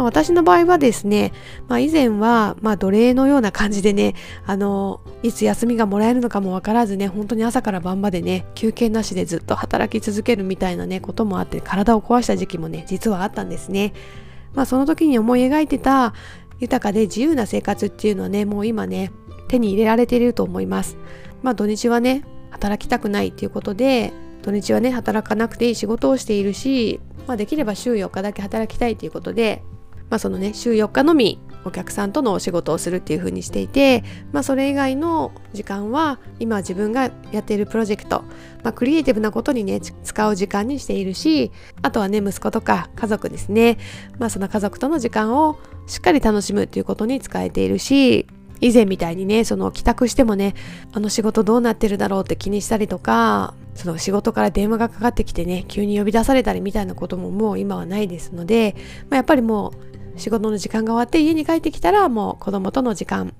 まあ、私の場合はですね、まあ、以前は、まあ、奴隷のような感じでね、あの、いつ休みがもらえるのかもわからずね、本当に朝から晩までね、休憩なしでずっと働き続けるみたいなね、こともあって、体を壊した時期もね、実はあったんですね。まあ、その時に思い描いてた豊かで自由な生活っていうのはね、もう今ね、手に入れられていると思います。まあ、土日はね、働きたくないっていうことで、土日はね、働かなくていい仕事をしているし、まあ、できれば週4日だけ働きたいということで、まあ、そのね週4日のみお客さんとのお仕事をするっていう風にしていて、まあ、それ以外の時間は今自分がやっているプロジェクト、まあ、クリエイティブなことにね使う時間にしているしあとはね息子とか家族ですね、まあ、その家族との時間をしっかり楽しむっていうことに使えているし以前みたいにねその帰宅してもねあの仕事どうなってるだろうって気にしたりとかその仕事から電話がかかってきてね急に呼び出されたりみたいなことももう今はないですので、まあ、やっぱりもう仕事の時間が終わって家に帰ってきたらもう子供との時間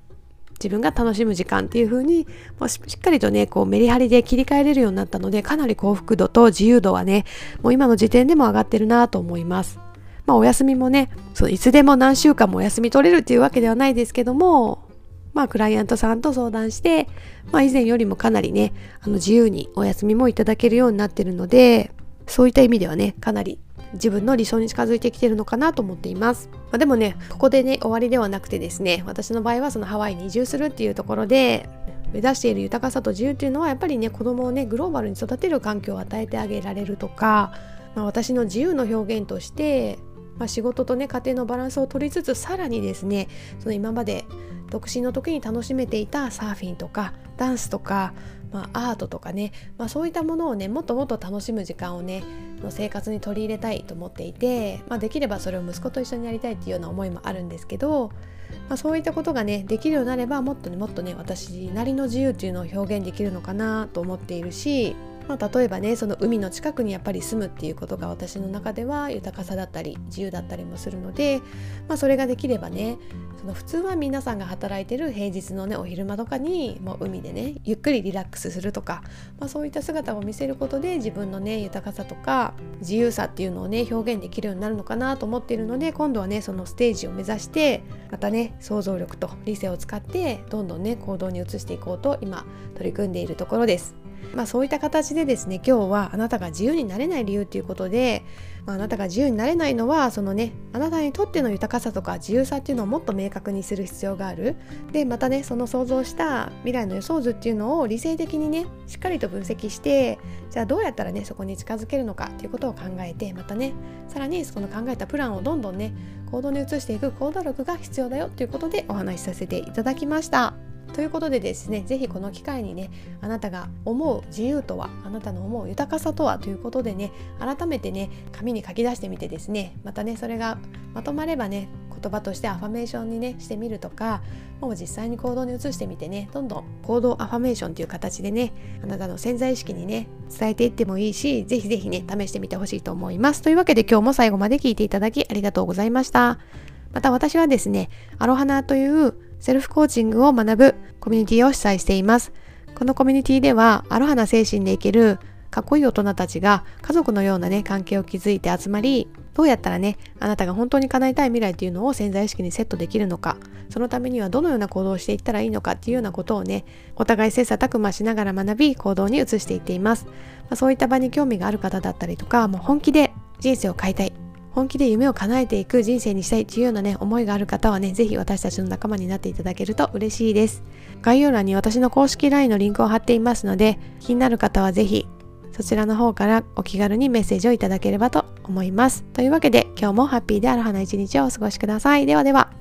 自分が楽しむ時間っていう風にもうしっかりとねこうメリハリで切り替えれるようになったのでかなり幸福度と自由度はねもう今の時点でも上がってるなと思います。まあ、お休みもねそういつでも何週間もお休み取れるっていうわけではないですけどもまあ、クライアントさんと相談して、まあ、以前よりもかなりね、あの自由にお休みもいただけるようになってるので、そういった意味ではね、かなり自分の理想に近づいてきてるのかなと思っています。まあ、でもね、ここでね、終わりではなくてですね、私の場合はそのハワイに移住するっていうところで、目指している豊かさと自由っていうのはやっぱりね子供をねグローバルに育てる環境を与えてあげられるとか、まあ、私の自由の表現としてまあ、仕事とね家庭のバランスを取りつつさらにですねその今まで独身の時に楽しめていたサーフィンとかダンスとか、まあ、アートとかね、まあ、そういったものをねもっともっと楽しむ時間をねの生活に取り入れたいと思っていて、まあ、できればそれを息子と一緒にやりたいっていうような思いもあるんですけど、まあ、そういったことがねできるようになればもっとねもっとね私なりの自由っていうのを表現できるのかなと思っているしまあ、例えばねその海の近くにやっぱり住むっていうことが私の中では豊かさだったり自由だったりもするので、まあ、それができればねその普通は皆さんが働いてる平日のねお昼間とかにもう海でねゆっくりリラックスするとか、まあ、そういった姿を見せることで自分のね豊かさとか自由さっていうのをね表現できるようになるのかなと思っているので今度はねそのステージを目指してまたね想像力と理性を使ってどんどんね行動に移していこうと今取り組んでいるところです。まあ、そういった形でですね今日はあなたが自由になれない理由ということで、まあ、あなたが自由になれないのはそのねあなたにとっての豊かさとか自由さっていうのをもっと明確にする必要があるでまたねその想像した未来の予想図っていうのを理性的にねしっかりと分析してじゃあどうやったらねそこに近づけるのかっていうことを考えてまたねさらにその考えたプランをどんどんね行動に移していく行動力が必要だよということでお話しさせていただきました。ということでですね是非この機会にねあなたが思う自由とはあなたの思う豊かさとはということでね改めてね紙に書き出してみてですねまたねそれがまとまればね言葉としてアファメーションにねしてみるとかもう実際に行動に移してみてねどんどん行動アファメーションという形でねあなたの潜在意識にね伝えていってもいいしぜひぜひね試してみてほしいと思います。というわけで今日も最後まで聞いていただきありがとうございました。また私はですねアロハナというセルフコーチングを学ぶコミュニティを主催しています。このコミュニティでは、アロハな精神で生きるかっこいい大人たちが家族のようなね、関係を築いて集まり、どうやったらね、あなたが本当に叶えたい未来っていうのを潜在意識にセットできるのか、そのためにはどのような行動をしていったらいいのかっていうようなことをね、お互い切磋琢磨しながら学び、行動に移していっています。まあ、そういった場に興味がある方だったりとか、もう本気で人生を変えたい、本気で夢を叶えていく人生にしたいというようなね、思いがある方はね、ぜひ私たちの仲間になっていただけると嬉しいです。概要欄に私の公式 LINE のリンクを貼っていますので、気になる方はぜひそちらの方からお気軽にメッセージをいただければと思います。というわけで今日もハッピーである花一日をお過ごしください。ではでは。